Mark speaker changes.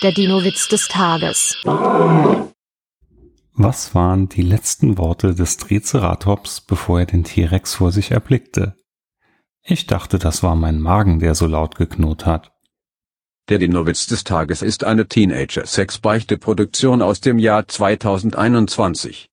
Speaker 1: Der Dino-Witz des Tages.
Speaker 2: Was waren die letzten Worte des Triceratops, bevor er den T-Rex vor sich erblickte? Ich dachte, das war mein Magen, der so laut geknurrt hat.
Speaker 3: Der Dino-Witz des Tages ist eine Teenager-Sex-Beichte-Produktion aus dem Jahr 2021.